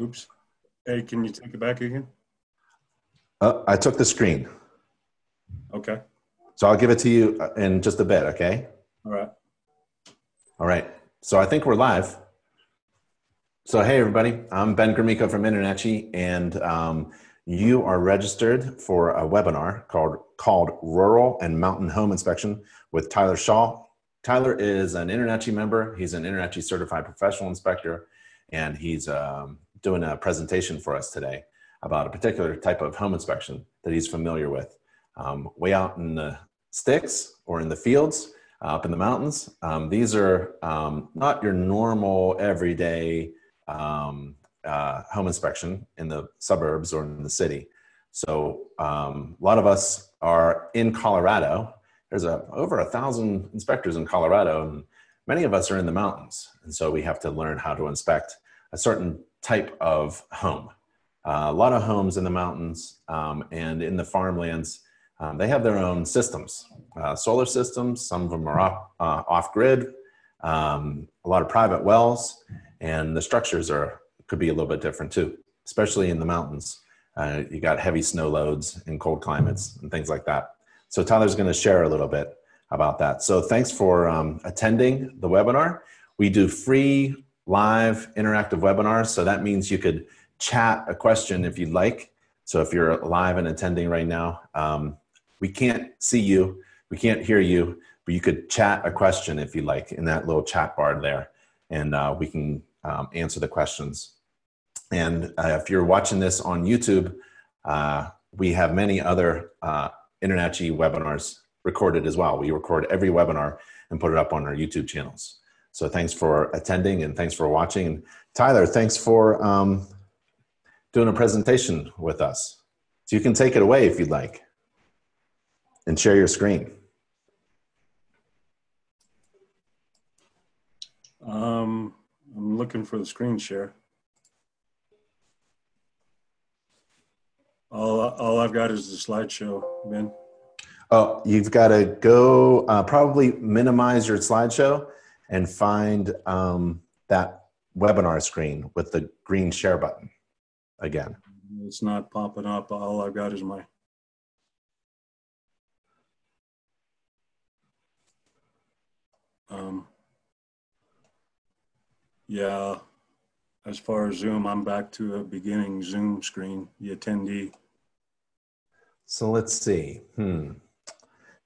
Oops. Hey, can you take it back again? Uh, I took the screen. Okay. So I'll give it to you uh, in just a bit, okay? All right. All right. So I think we're live. So, hey, everybody. I'm Ben Gromicko from InterNACHI, and um, you are registered for a webinar called, called Rural and Mountain Home Inspection with Tyler Shull. Tyler is an InterNACHI member. He's an InterNACHI certified professional inspector, and he's um, doing a presentation for us today about a particular type of home inspection that he's familiar with. Um, way out in the sticks or in the fields, uh, up in the mountains, um, these are um, not your normal everyday um, uh, home inspection in the suburbs or in the city. So um, a lot of us are in Colorado. There's a, over a thousand inspectors in Colorado, and many of us are in the mountains. And so we have to learn how to inspect a certain type of home. Uh, a lot of homes in the mountains um, and in the farmlands, um, they have their own systems, uh, solar systems. Some of them are off, uh, off grid. Um, a lot of private wells, and the structures are could be a little bit different too, especially in the mountains. Uh, you got heavy snow loads in cold climates and things like that. So Tyler's going to share a little bit about that. So thanks for um, attending the webinar. We do free live interactive webinars. So that means you could chat a question if you'd like. So if you're live and attending right now, um, we can't see you, we can't hear you, but you could chat a question if you like in that little chat bar there, and uh, we can um, answer the questions. And uh, if you're watching this on YouTube, uh, we have many other uh, InterNACHI webinars recorded as well. We record every webinar and put it up on our YouTube channels. So thanks for attending and thanks for watching. And Tyler, thanks for um, doing a presentation with us. So you can take it away if you'd like and share your screen. Um, I'm looking for the screen share. All, all I've got is the slideshow, Ben. Oh, you've got to go uh, probably minimize your slideshow and find um, that webinar screen with the green share button again. It's not popping up. All I've got is my. Um, yeah, as far as Zoom, I'm back to a beginning Zoom screen, the attendee. So let's see. Hmm.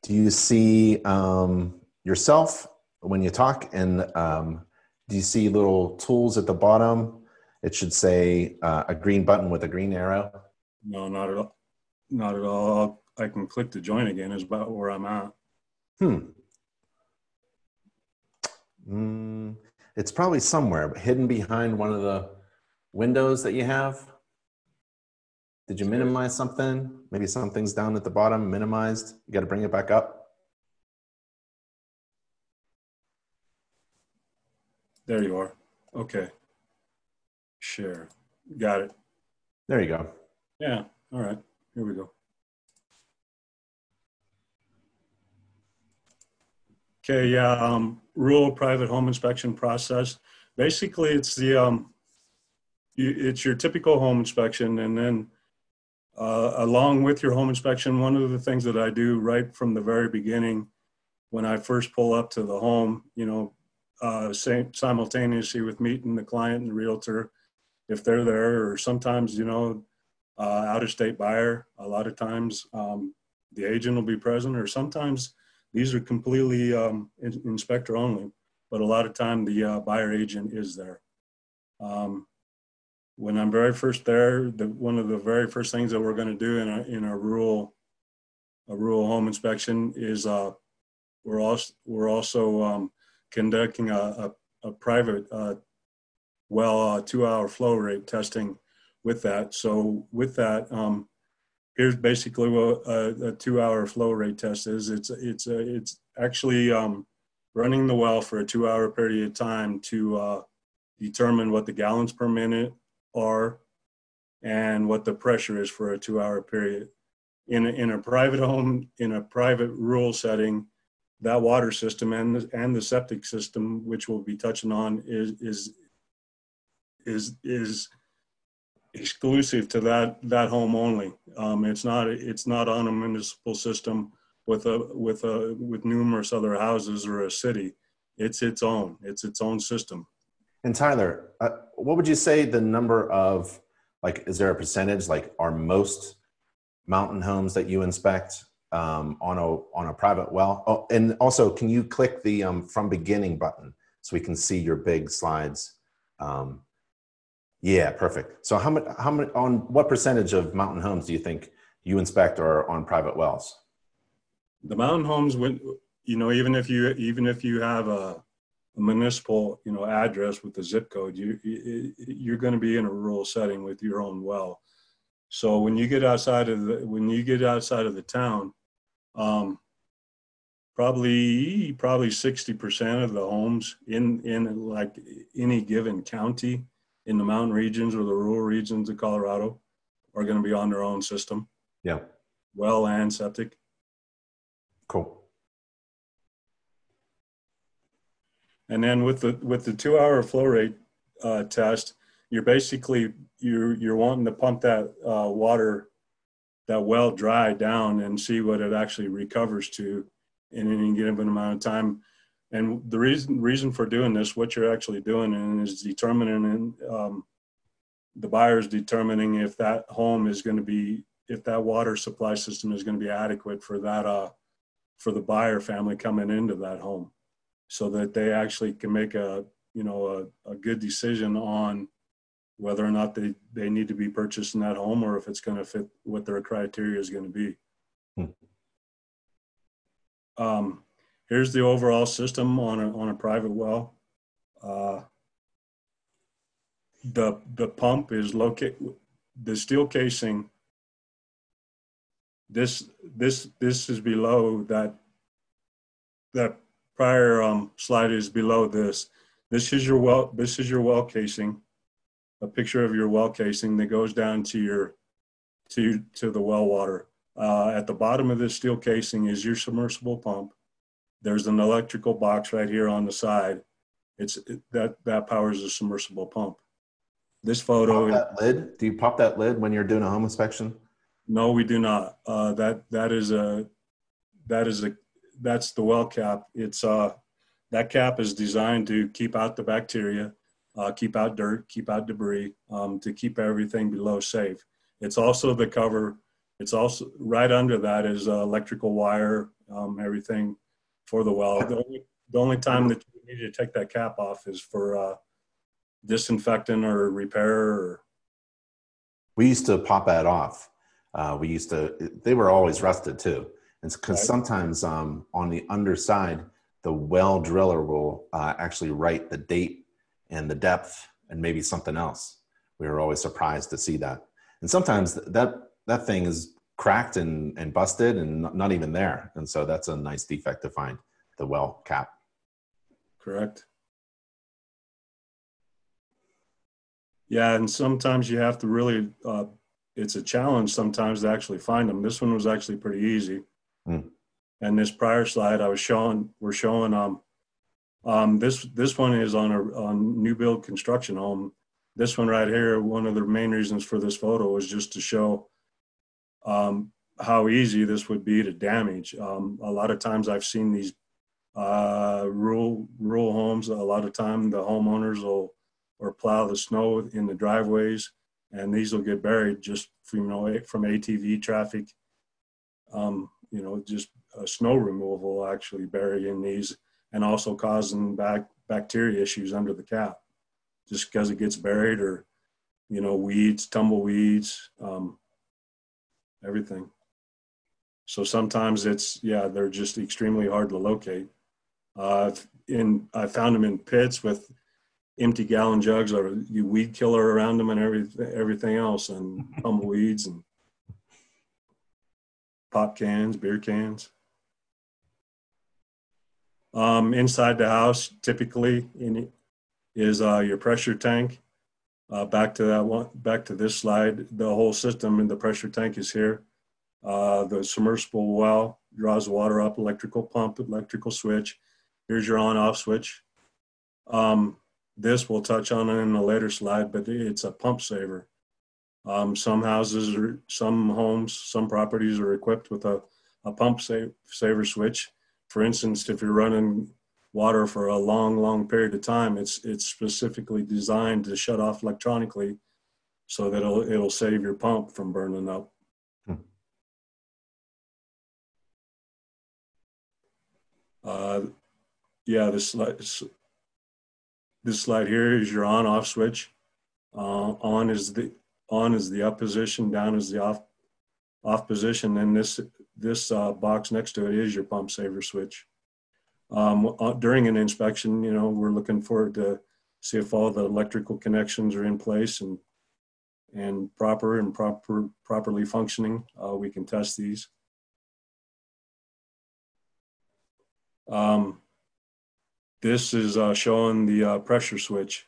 Do you see um, yourself when you talk and um, do you see little tools at the bottom? It should say uh, a green button with a green arrow. No not at all. Not at all. I can click to join again is about where i'm at. Hmm. Mm, it's probably somewhere hidden behind one of the windows that you have. Did you minimize something? Maybe something's down at the bottom minimized. You got to bring it back up There you are. Okay. Share. Got it. There you go. Yeah. All right. Here we go. Okay. Yeah. Um, rural private home inspection process. Basically, it's the um, you, it's your typical home inspection, and then uh, along with your home inspection, one of the things that I do right from the very beginning, when I first pull up to the home, you know, uh, simultaneously with meeting the client and the realtor if they're there or sometimes you know uh, out of state buyer a lot of times um, the agent will be present or sometimes these are completely um, in, inspector only but a lot of time the uh, buyer agent is there. Um, when i'm very first there the, one of the very first things that we're going to do in a, in a rural a rural home inspection is uh, we're also we're also um, conducting a, a, a private uh, well uh, two hour flow rate testing with that. So with that, um, here's basically what a, a, two hour flow rate test is. It's, it's, a, it's actually um, running the well for a two hour period of time to uh, determine what the gallons per minute are and what the pressure is for a two hour period. In a, in a private home, in a private rural setting, that water system and the, and the septic system, which we'll be touching on, is is is is exclusive to that, that home only. Um, it's not, it's not on a municipal system with a, with a, with numerous other houses or a city. It's its own, it's its own system. And Tyler, uh, what would you say the number of, like, is there a percentage, like, are most mountain homes that you inspect um, on a on a private well? Oh, and also, can you click the um, from beginning button so we can see your big slides? Um, yeah, perfect. So how much how many on what percentage of mountain homes do you think you inspect are on private wells? The mountain homes, when you know, even if you even if you have a, a municipal you know address with the zip code, you, you you're going to be in a rural setting with your own well. So when you get outside of the when you get outside of the town, um, probably probably 60% of the homes in in like any given county in the mountain regions or the rural regions of Colorado are going to be on their own system. Yeah. Well and septic. Cool. And then with the with the two hour flow rate uh, test, you're basically you're you're wanting to pump that uh, water that well dry down and see what it actually recovers to in any given amount of time. And the reason reason for doing this, what you're actually doing, and is determining um, the buyer is determining if that home is going to be if that water supply system is going to be adequate for that uh, for the buyer family coming into that home, so that they actually can make a you know a, a good decision on whether or not they, they need to be purchased in that home or if it's going to fit what their criteria is going to be. Hmm. Um, here's the overall system on a, on a private well. Uh, the, the pump is located, the steel casing, this, this, this is below that, that prior um, slide is below this. This is your well, this is your well casing a picture of your well casing that goes down to your to to the well water. Uh, at the bottom of this steel casing is your submersible pump. There's an electrical box right here on the side. It's it, that that powers the submersible pump. This photo. that lid? Do you pop that lid when you're doing a home inspection? No, we do not. Uh, that that is a that is a that's the well cap. It's uh that cap is designed to keep out the bacteria uh, keep out dirt, keep out debris, um, to keep everything below safe. It's also the cover. It's also right under that is uh, electrical wire, um, everything for the well. The only, the only, time that you need to take that cap off is for uh, disinfectant or repair. Or... We used to pop that off. Uh, we used to, they were always rusted too. And because right. sometimes um, on the underside, the well driller will uh, actually write the date and the depth and maybe something else. We were always surprised to see that. And sometimes that that thing is cracked and, and busted and not even there. And so that's a nice defect to find, the well cap. Correct. Yeah, and sometimes you have to really, uh, it's a challenge sometimes to actually find them. This one was actually pretty easy. Mm. And this prior slide I was showing, we're showing um, um, this this one is on a on new build construction home. This one right here, one of the main reasons for this photo was just to show um, how easy this would be to damage. Um, a lot of times I've seen these uh, rural rural homes. A lot of time the homeowners will or plow the snow in the driveways, and these will get buried just from you know from ATV traffic. Um, you know, just snow removal actually bury in these and also causing back bacteria issues under the cap. Just because it gets buried or you know weeds tumbleweeds um, everything. So sometimes it's yeah they're just extremely hard to locate. Uh, in i found them in pits with empty gallon jugs or you weed killer around them and everything everything else and tumbleweeds and pop cans beer cans um, inside the house, typically, in, is uh, your pressure tank. Uh, back to that one, back to this slide. The whole system and the pressure tank is here. Uh, the submersible well draws water up, electrical pump, electrical switch. Here's your on-off switch. Um, this we'll touch on in a later slide, but it's a pump saver. Um, some houses or some homes, some properties are equipped with a, a pump sa- saver switch. For instance, if you're running water for a long, long period of time, it's it's specifically designed to shut off electronically, so that it'll it'll save your pump from burning up. Hmm. Uh, yeah, this slide, this slide here is your on-off switch. Uh, on is the on is the up position, down is the off off position, and this this uh, box next to it is your pump saver switch. Um, uh, during an inspection, you know, we're looking for to see if all the electrical connections are in place and and proper and proper properly functioning. Uh, we can test these. Um, this is uh, showing the uh, pressure switch.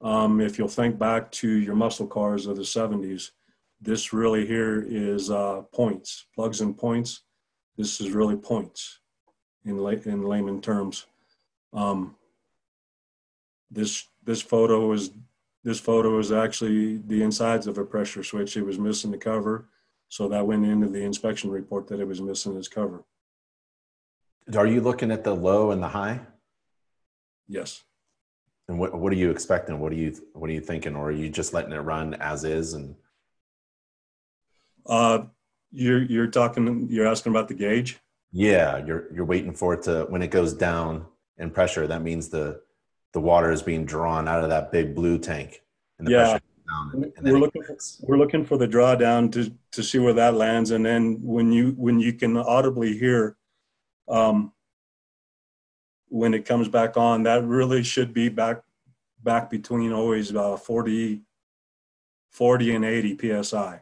Um, if you'll think back to your muscle cars of the 70s, this really here is uh, points, plugs and points. This is really points in, lay, in layman terms. Um, this this photo is this photo is actually the insides of a pressure switch. It was missing the cover, so that went into the inspection report that it was missing its cover. Are you looking at the low and the high? Yes. And what what are you expecting? What are you what are you thinking? Or are you just letting it run as is and uh you're you're talking you're asking about the gauge? Yeah, you're you're waiting for it to when it goes down in pressure, that means the the water is being drawn out of that big blue tank. And the yeah. And, and we're looking for, we're looking for the drawdown to to see where that lands and then when you when you can audibly hear um when it comes back on, that really should be back back between always uh, 40, 40 and 80 psi.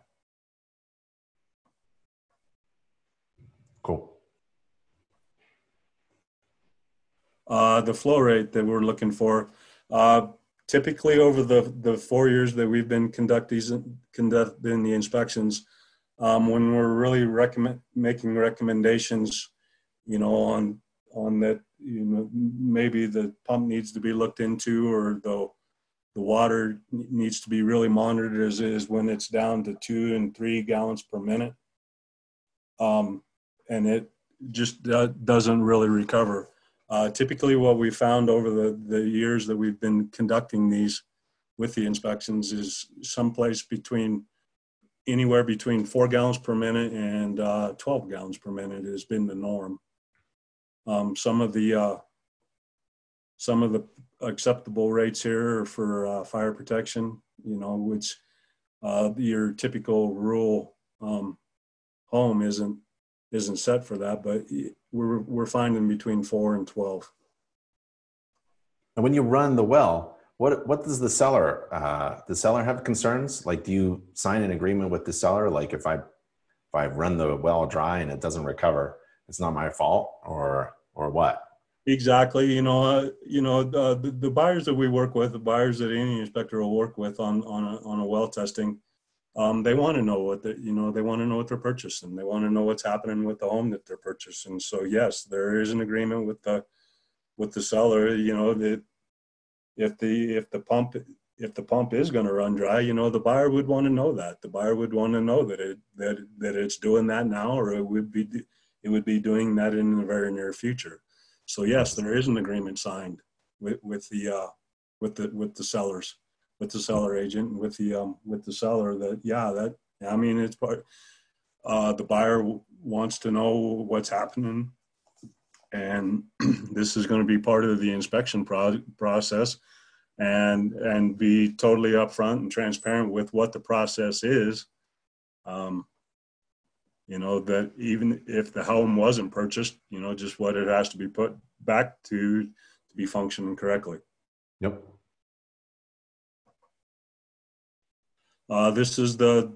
Uh, the flow rate that we're looking for, uh, typically over the, the four years that we've been conducting, conducting the inspections, um, when we're really recommend, making recommendations, you know, on on that you know maybe the pump needs to be looked into or the the water needs to be really monitored as is when it's down to two and three gallons per minute. Um, and it just doesn't really recover uh, typically what we found over the, the years that we've been conducting these with the inspections is someplace between anywhere between four gallons per minute and uh, 12 gallons per minute has been the norm. Um, some of the uh, some of the acceptable rates here for uh, fire protection, you know, which uh, your typical rural um, home isn't isn't set for that, but we're we're finding between four and twelve. And when you run the well, what what does the seller uh, the seller have concerns? Like, do you sign an agreement with the seller? Like, if I if I run the well dry and it doesn't recover, it's not my fault, or or what? Exactly. You know, uh, you know, uh, the, the buyers that we work with, the buyers that any inspector will work with on on a, on a well testing, um, they want to know what the, you know, they want to know what they're purchasing. They want to know what's happening with the home that they're purchasing. So yes, there is an agreement with the with the seller. You know that if the if the pump if the pump is going to run dry, you know, the buyer would want to know that. The buyer would want to know that it that that it's doing that now, or it would be it would be doing that in the very near future. So yes, there is an agreement signed with, with the uh, with the with the sellers, with the seller agent, and with the um, with the seller. That yeah, that I mean it's part. Uh, the buyer wants to know what's happening, and this is going to be part of the inspection pro- process, and and be totally upfront and transparent with what the process is. Um, you know that even if the home wasn't purchased you know just what it has to be put back to to be functioning correctly yep uh, this is the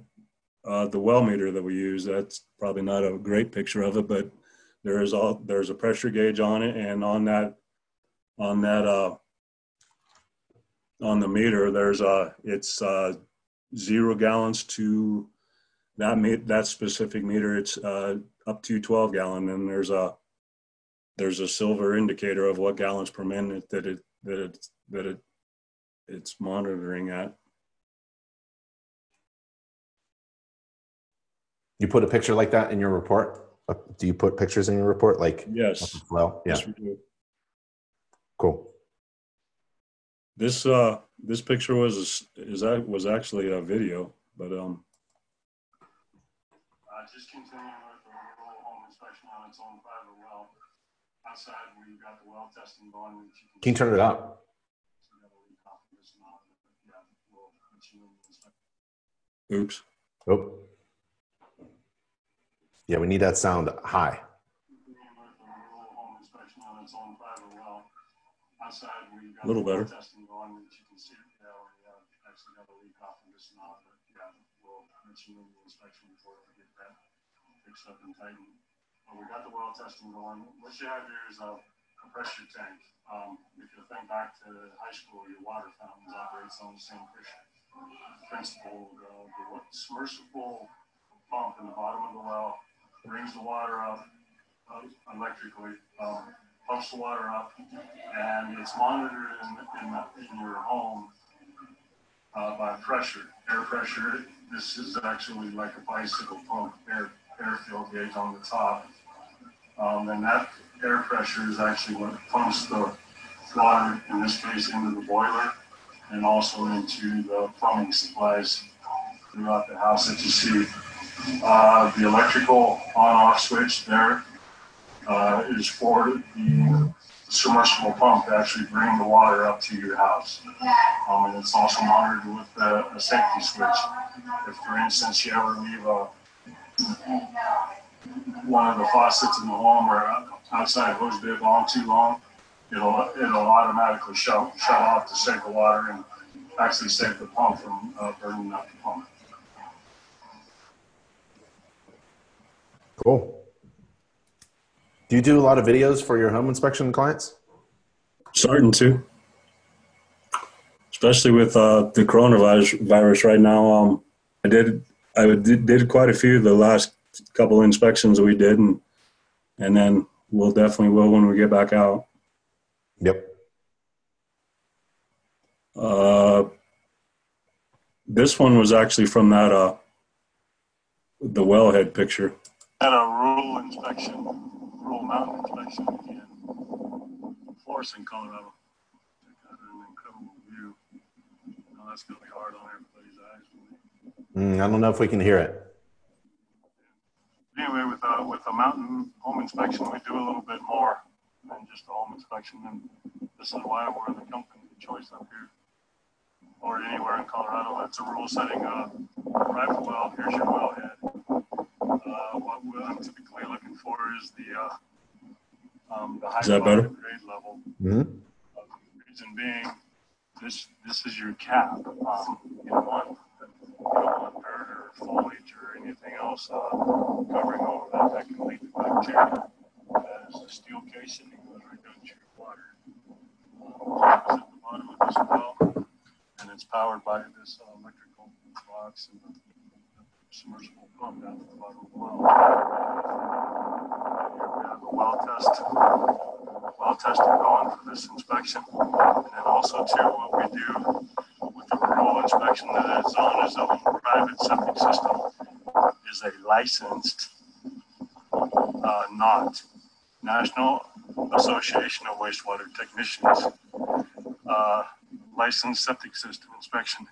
uh, the well meter that we use. That's probably not a great picture of it but there is all there's a pressure gauge on it and on that on that uh on the meter there's a it's uh zero gallons to that made that specific meter. It's uh, up to 12 gallon and there's a there's a silver indicator of what gallons per minute that it that it that it it's monitoring at You put a picture like that in your report? Uh, Do you put pictures in your report? Like, Yes. well, yeah, Yes, we do. cool. This, uh, this picture was, is that, was actually a video, but, um. Uh, just continuing with the rural home inspection on its own private well. Outside, we got the well testing going, which you Can you turn it up? Oops. Oh. Yeah, we need that sound high. A little better. We got the well testing going. What you have here is a pressure tank. Um, if you think back to high school, your water fountains operates on the same pressure principle. The, the submersible pump in the bottom of the well brings the water up uh, electrically, um, pumps the water up, and it's monitored in, in, the, in your home uh, by pressure, air pressure. This is actually like a bicycle pump, air, air fill gauge on the top. Um, and that air pressure is actually what pumps the water, in this case, into the boiler and also into the plumbing supplies throughout the house that you see. Uh, the electrical on-off switch there uh, is for the submersible pump to actually bring the water up to your house. Um, and it's also monitored with a, safety switch. If, for instance, you ever leave a, one of the faucets in the home or outside hose bib on too long, it'll it'll automatically shut shut off to save the water and actually save the pump from uh, burning up the pump. Cool. Do you do a lot of videos for your home inspection clients? Starting to, especially with uh, the coronavirus virus right now. Um, I did I did, did quite a few the last couple inspections we did, and and then we'll definitely will when we get back out. Yep. Uh, this one was actually from that uh, the wellhead picture. At a rural inspection, rural mountain inspection in Florissant, Colorado. An incredible view. Now that's going to be hard on everybody's eyes. Mm, I don't know if we can hear it. Anyway, with a, with a mountain home inspection, we do a little bit more than just a home inspection. And this is why we're the company of choice up here or anywhere in Colorado. That's a rule setting a private well. Here's your wellhead. Uh, what I'm typically looking for is the uh, um, the high grade level. Mm-hmm. Uh, reason being, this this is your cap. Um, you don't want dirt or foliage or anything else uh, covering over that. That can lead to bacteria. That is a steel casing that goes right down to your water. Um, at the bottom of this well, and it's powered by this uh, electrical box and the submersible pump down at the bottom of the well. We have a well test, well testing going for this inspection, and then also too what we do with the rural inspection that is on his own private septic system is a licensed, uh, not National Association of Wastewater Technicians. Uh, licensed septic system inspection.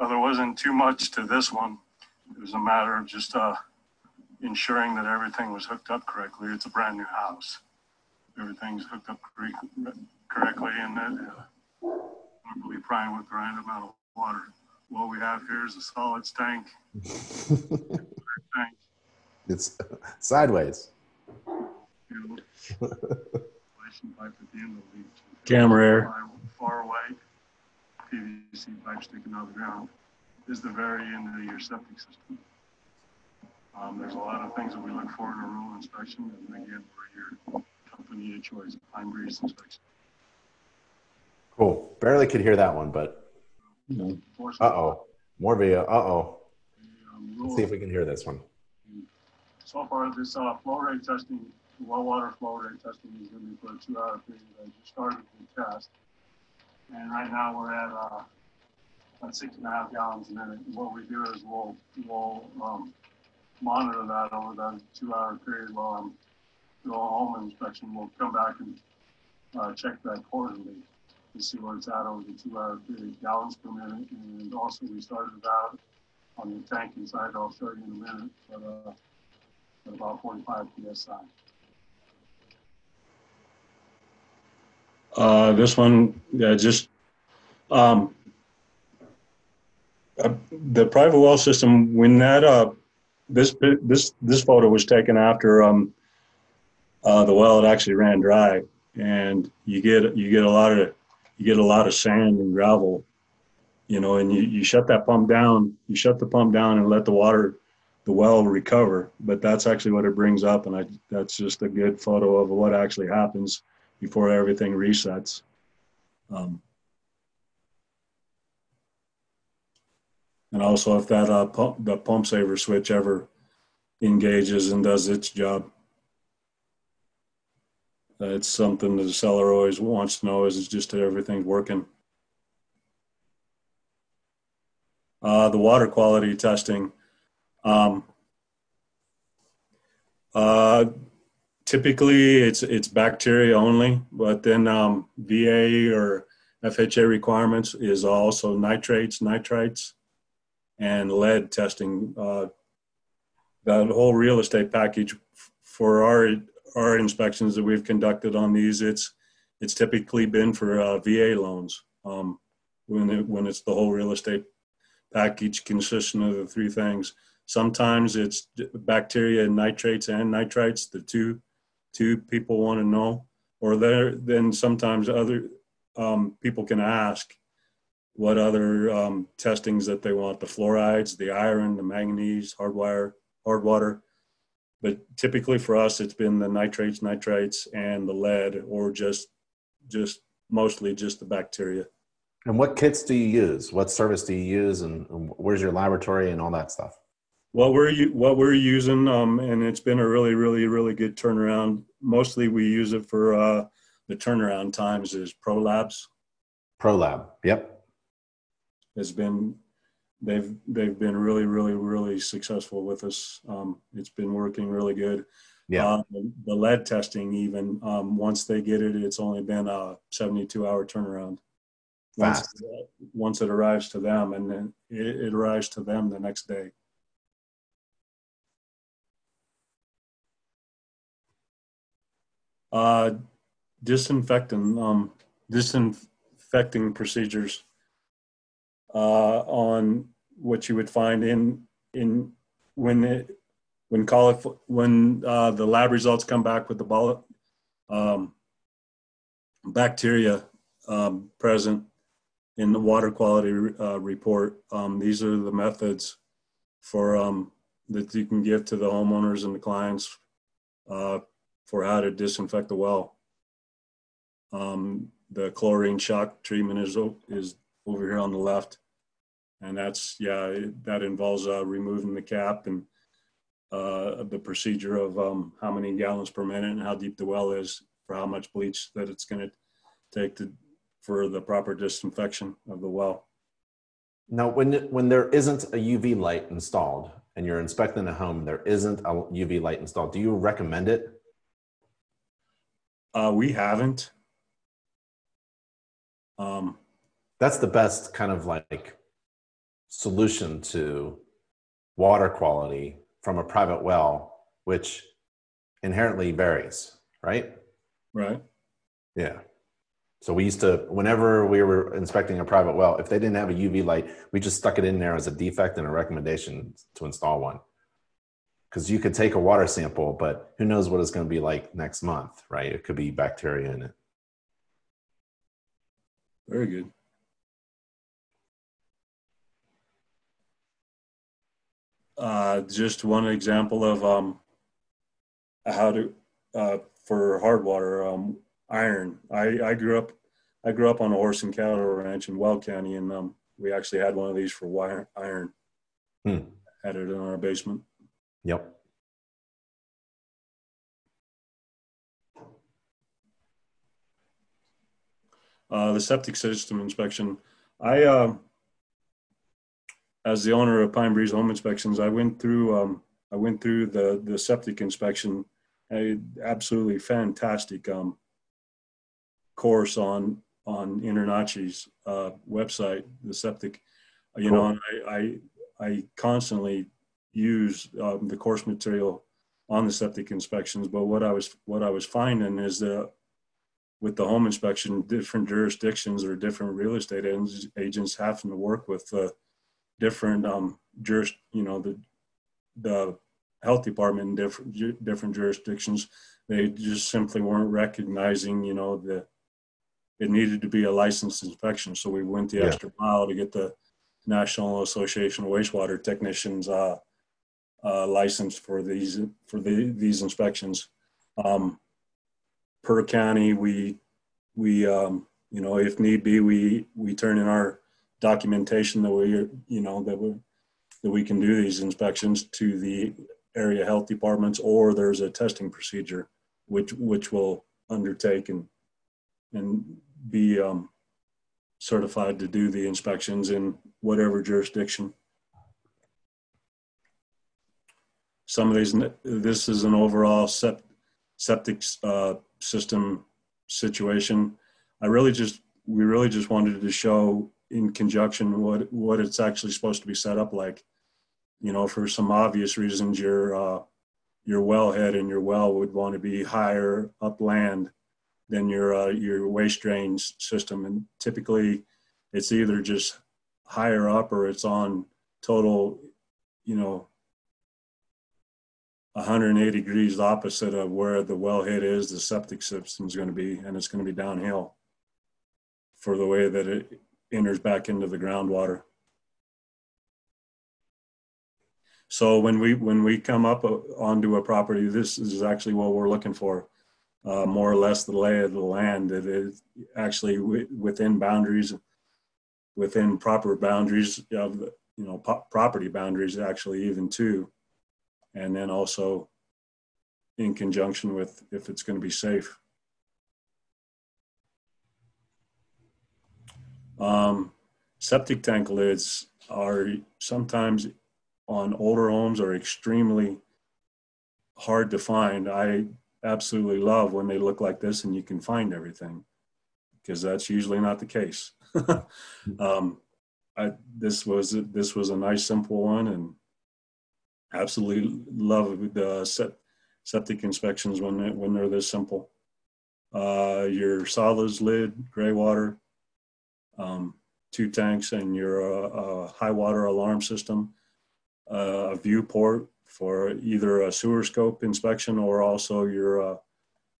Now, there wasn't too much to this one. It was a matter of just uh, ensuring that everything was hooked up correctly. It's a brand new house. Everything's hooked up correctly and that, uh, normally probably with the right amount of water. What we have here is a solids tank. tank. It's sideways. Camera air. Far away. PVC pipe sticking out of the ground is the very end of your septic system. Um, there's a lot of things that we look for in a rural inspection, and again, we're your company of choice, Pine Breeze Inspection. Cool. Barely could hear that one, but uh oh, more video. Uh oh. Let's see if we can hear this one. So far, this uh, flow rate testing, well water flow rate testing is going to be for a two-hour period. I just started the test. And right now we're at uh, about six and a half gallons a minute. And what we do is we'll we'll um, monitor that over that two-hour period while I'm doing a home inspection. We'll come back and uh, check that quarterly to see where it's at over the two-hour period, gallons per minute. And also we started out on the tank inside. I'll show you in a minute, but uh, at about 45 psi. Uh, this one, yeah, just um, uh, the private well system. When that uh, this this this photo was taken after um, uh, the well had actually ran dry, and you get you get a lot of you get a lot of sand and gravel, you know, and you, you shut that pump down, you shut the pump down and let the water, the well recover. But that's actually what it brings up, and I that's just a good photo of what actually happens before everything resets. Um, and also if that uh, pump, the pump saver switch ever engages and does its job. Uh, it's something that the seller always wants to know is it's just that everything's working. Uh, the water quality testing. Um, uh, typically, it's it's bacteria only, but then um, VA or FHA requirements is also nitrates, nitrites, and lead testing. Uh, that whole real estate package for our our inspections that we've conducted on these, it's it's typically been for uh, VA loans. Um, when it, when it's the whole real estate package consisting of the three things. Sometimes it's bacteria and nitrates and nitrites, the two two people want to know. Or there, then sometimes other um, people can ask what other um, testings that they want: the fluorides, the iron, the manganese, hard wire, hard water. But typically for us it's been the nitrates nitrites and the lead or just just mostly just the bacteria. And what kits do you use? What service do you use? And where's your laboratory and all that stuff? What we're what we're using um, and it's been a really really really good turnaround. Mostly we use it for uh, the turnaround times is prolabs. Prolab yep has been they've they've been really really really successful with us. Um, it's been working really good. Yeah. Uh, the lead testing, even um, once they get it, it's only been a 72 hour turnaround. Once, Fast. once it arrives to them, and then it, it arrives to them the next day. Uh, disinfecting, um, disinfecting procedures on what you would find in in when it when it when uh, the lab results come back with the ball, um, bacteria um, present in the water quality uh, report. Um, these are the methods for um, that you can give to the homeowners and the clients uh, for how to disinfect the well. Um, the chlorine shock treatment is is over here on the left. And that's, yeah, that involves uh, removing the cap and uh, the procedure of um, how many gallons per minute and how deep the well is for how much bleach that it's going to take to for the proper disinfection of the well. Now, when when there isn't a UV light installed and you're inspecting a home, there isn't a UV light installed. Do you recommend it? Uh, we haven't. Um, That's the best kind of like solution to water quality from a private well, which inherently varies, right? Right. Yeah. So we used to, whenever we were inspecting a private well, if they didn't have a UV light, we just stuck it in there as a defect and a recommendation to install one. Because you could take a water sample, but who knows what it's going to be like next month, right? It could be bacteria in it. Very good. Uh, just one example of um, how to uh, for hard water um, iron. I, I grew up I grew up on a horse and cattle ranch in Weld County, and um, we actually had one of these for wire iron. Hmm. Had it in our basement. Yep. Uh, the septic system inspection. I uh, as the owner of Pine Breeze Home Inspections, I went through um, I went through the the septic inspection. A absolutely fantastic um, course on on InterNACHI's uh, website, the septic. You cool. know, I, I I constantly use um, the course material on the septic inspections. But what I was what I was finding is that with the home inspection, different jurisdictions or different real estate agents having to work with uh, different um, juris, you know, the the health department in different different jurisdictions. They just simply weren't recognizing, you know, the it needed to be a licensed inspection. So we went the yeah. extra mile to get the National Association of Wastewater Technicians uh, uh, license for these for the, these inspections. Um, per county, we we um, you know if need be, we we turn in our documentation that we you know that we that we can do these inspections to the area health departments, or there's a testing procedure which which will undertake and and be um, certified to do the inspections in whatever jurisdiction. Some of these, this is an overall sept, septic uh, system situation. I really just, we really just wanted to show in conjunction what, what it's actually supposed to be set up like. You know, for some obvious reasons, your, uh, your wellhead and your well would want to be higher upland than your, uh, your waste drains system. And typically it's either just higher up or it's on total, you know, 180 degrees opposite of where the wellhead is, the septic system is going to be, and it's going to be downhill for the way that it enters back into the groundwater. So when we when we come up onto a property, this is actually what we're looking for, uh, more or less the lay of the land. It is actually within boundaries, within proper boundaries of the you know property boundaries actually even too and then also in conjunction with if it's going to be safe. Um, septic tank lids are sometimes on older homes are extremely hard to find. I absolutely love when they look like this and you can find everything because that's usually not the case. um, I, this was this was a nice simple one and absolutely love the set, septic inspections when they, when they're this simple. Uh, your solids lid, gray water, um, two tanks, and your uh, uh, high water alarm system, uh, a viewport for either a sewer scope inspection or also your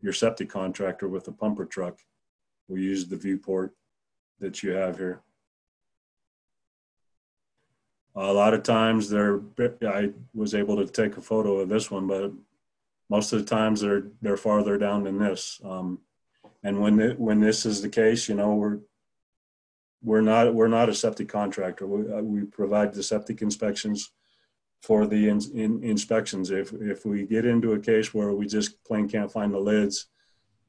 your septic contractor with a pumper truck. We use the viewport that you have here. A lot of times they're, I was able to take a photo of this one, but most of the times they're, they're farther down than this. Um, and when, when this is the case, you know, we're, we're not, we're not a septic contractor. We, uh, we provide the septic inspections for the in, in, inspections. If, if we get into a case where we just plain can't find the lids,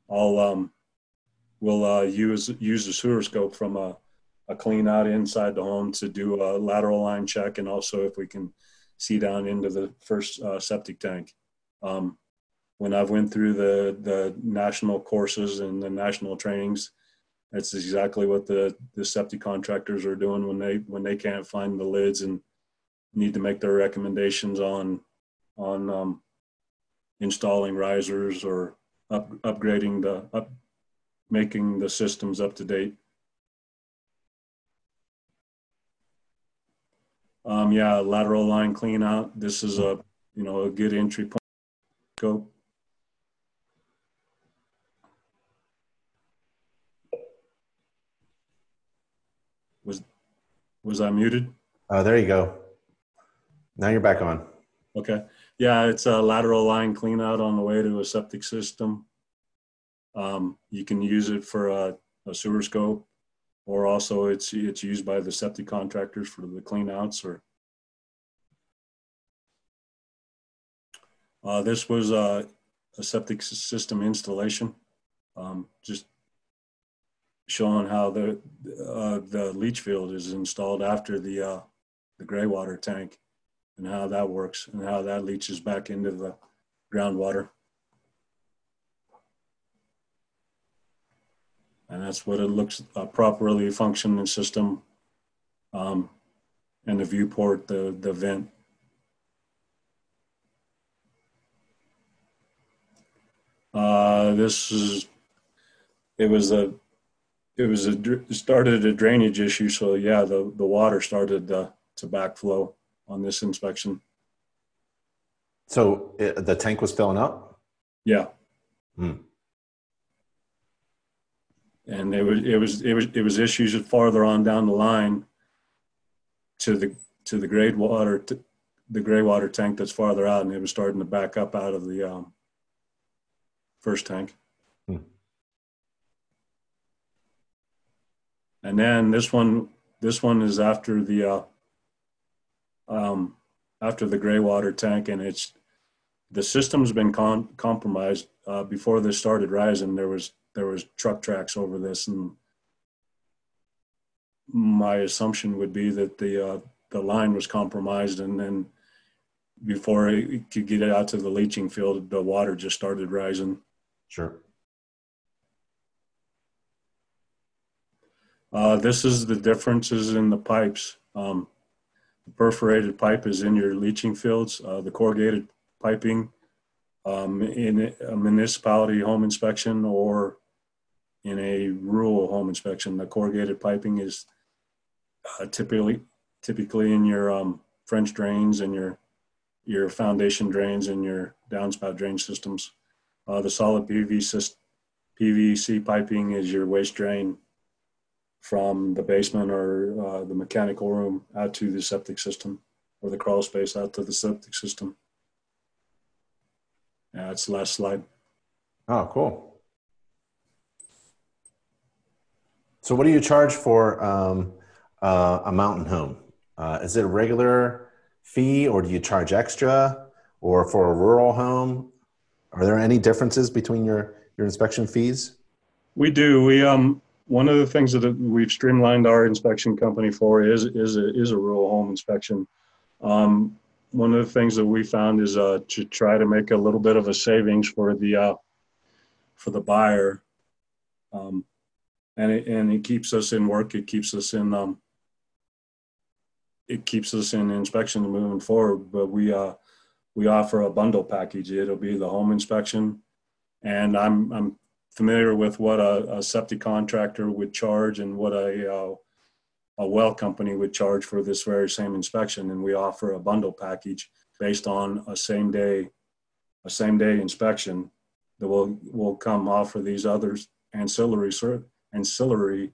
I'll, um, we'll uh, use, use the sewer scope from a, a clean out inside the home to do a lateral line check and also if we can see down into the first uh, septic tank. Um, when I've went through the, the national courses and the national trainings, that's exactly what the, the septic contractors are doing when they when they can't find the lids and need to make their recommendations on on um, installing risers or up, upgrading the up making the systems up to date. Um, yeah, lateral line clean out. This is a, you know, a good entry point. Go. Was, was I muted? Uh, there you go. Now you're back on. Okay. Yeah, it's a lateral line clean out on the way to a septic system. Um, you can use it for a, a sewer scope or also it's it's used by the septic contractors for the cleanouts or uh, this was a, a, septic system installation um, just showing how the uh, the leach field is installed after the uh, the gray water tank and how that works and how that leaches back into the groundwater. And that's what it looks a properly functioning system. Um, and the viewport, the, the vent. Uh, this is, it was a, it was a, it started a drainage issue. So yeah, the, the water started uh, to backflow on this inspection. So it, the tank was filling up? Yeah. Hmm. And it was, it was, it was, it was issues farther on down the line to the, to the grade water, to the gray water tank that's farther out and it was starting to back up out of the, um, first tank. Hmm. And then this one, this one is after the, uh, um, after the gray water tank and it's, the system's been con- compromised. Uh, before this started rising, there was, there was truck tracks over this and my assumption would be that the, uh, the line was compromised and then before it could get out to the leaching field, the water just started rising. Sure. Uh, this is the differences in the pipes. Um, the perforated pipe is in your leaching fields. Uh, the corrugated piping um, in a municipality home inspection or in a rural home inspection, the corrugated piping is uh, typically typically in your um, French drains and your your foundation drains and your downspout drain systems. Uh, the solid PVC, PVC piping is your waste drain from the basement or uh, the mechanical room out to the septic system or the crawl space out to the septic system. Yeah, that's the last slide. Oh, cool. So, what do you charge for um, uh, a mountain home? Uh, is it a regular fee, or do you charge extra? Or for a rural home, are there any differences between your your inspection fees? We do. We um one of the things that we've streamlined our inspection company for is is a, is a rural home inspection. Um, one of the things that we found is uh, to try to make a little bit of a savings for the uh, for the buyer, um, and it, and it keeps us in work. It keeps us in um, it keeps us in inspection moving forward. But we uh, we offer a bundle package. It'll be the home inspection, and I'm I'm familiar with what a, a septic contractor would charge and what a uh, a well company would charge for this very same inspection, and we offer a bundle package based on a same day a same day inspection that will will come offer these others ancillary ancillary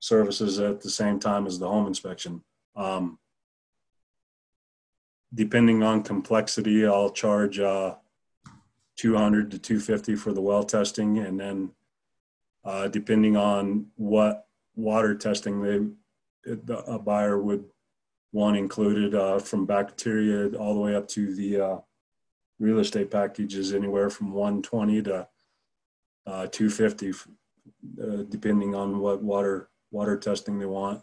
services at the same time as the home inspection. Um, depending on complexity, I'll charge uh, 200 to 250 for the well testing, and then uh, depending on what water testing they a buyer would want included, uh, from bacteria all the way up to the uh, real estate packages, anywhere from 120 to uh, 250, uh, depending on what water water testing they want.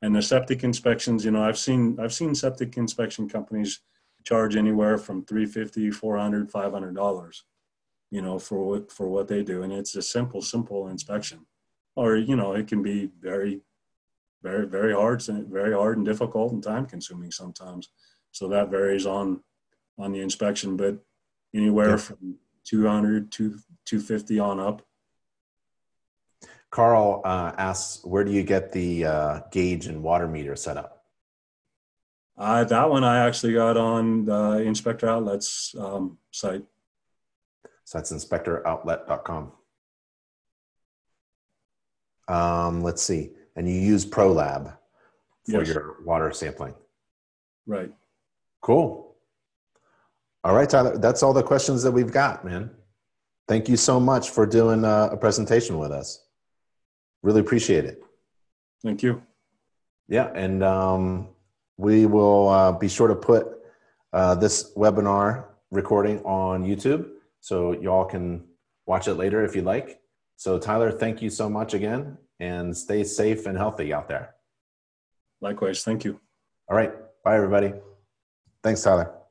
And the septic inspections you know i've seen i've seen septic inspection companies charge anywhere from 350 400 500 dollars you know for what for what they do and it's a simple simple inspection or you know it can be very very very hard very hard and difficult and time consuming sometimes so that varies on on the inspection but anywhere yeah. from 200 to 250 on up Carl uh, asks, where do you get the uh, gauge and water meter set up? Uh, that one I actually got on the Inspector Outlets um, site. So that's inspectoroutlet.com. Um, let's see. And you use ProLab for yes. your water sampling. Right. Cool. All right, Tyler. That's all the questions that we've got, man. Thank you so much for doing uh, a presentation with us. Really appreciate it. Thank you. Yeah, and um, we will uh, be sure to put uh, this webinar recording on YouTube so y'all can watch it later if you'd like. So, Tyler, thank you so much again and stay safe and healthy out there. Likewise. Thank you. All right. Bye, everybody. Thanks, Tyler.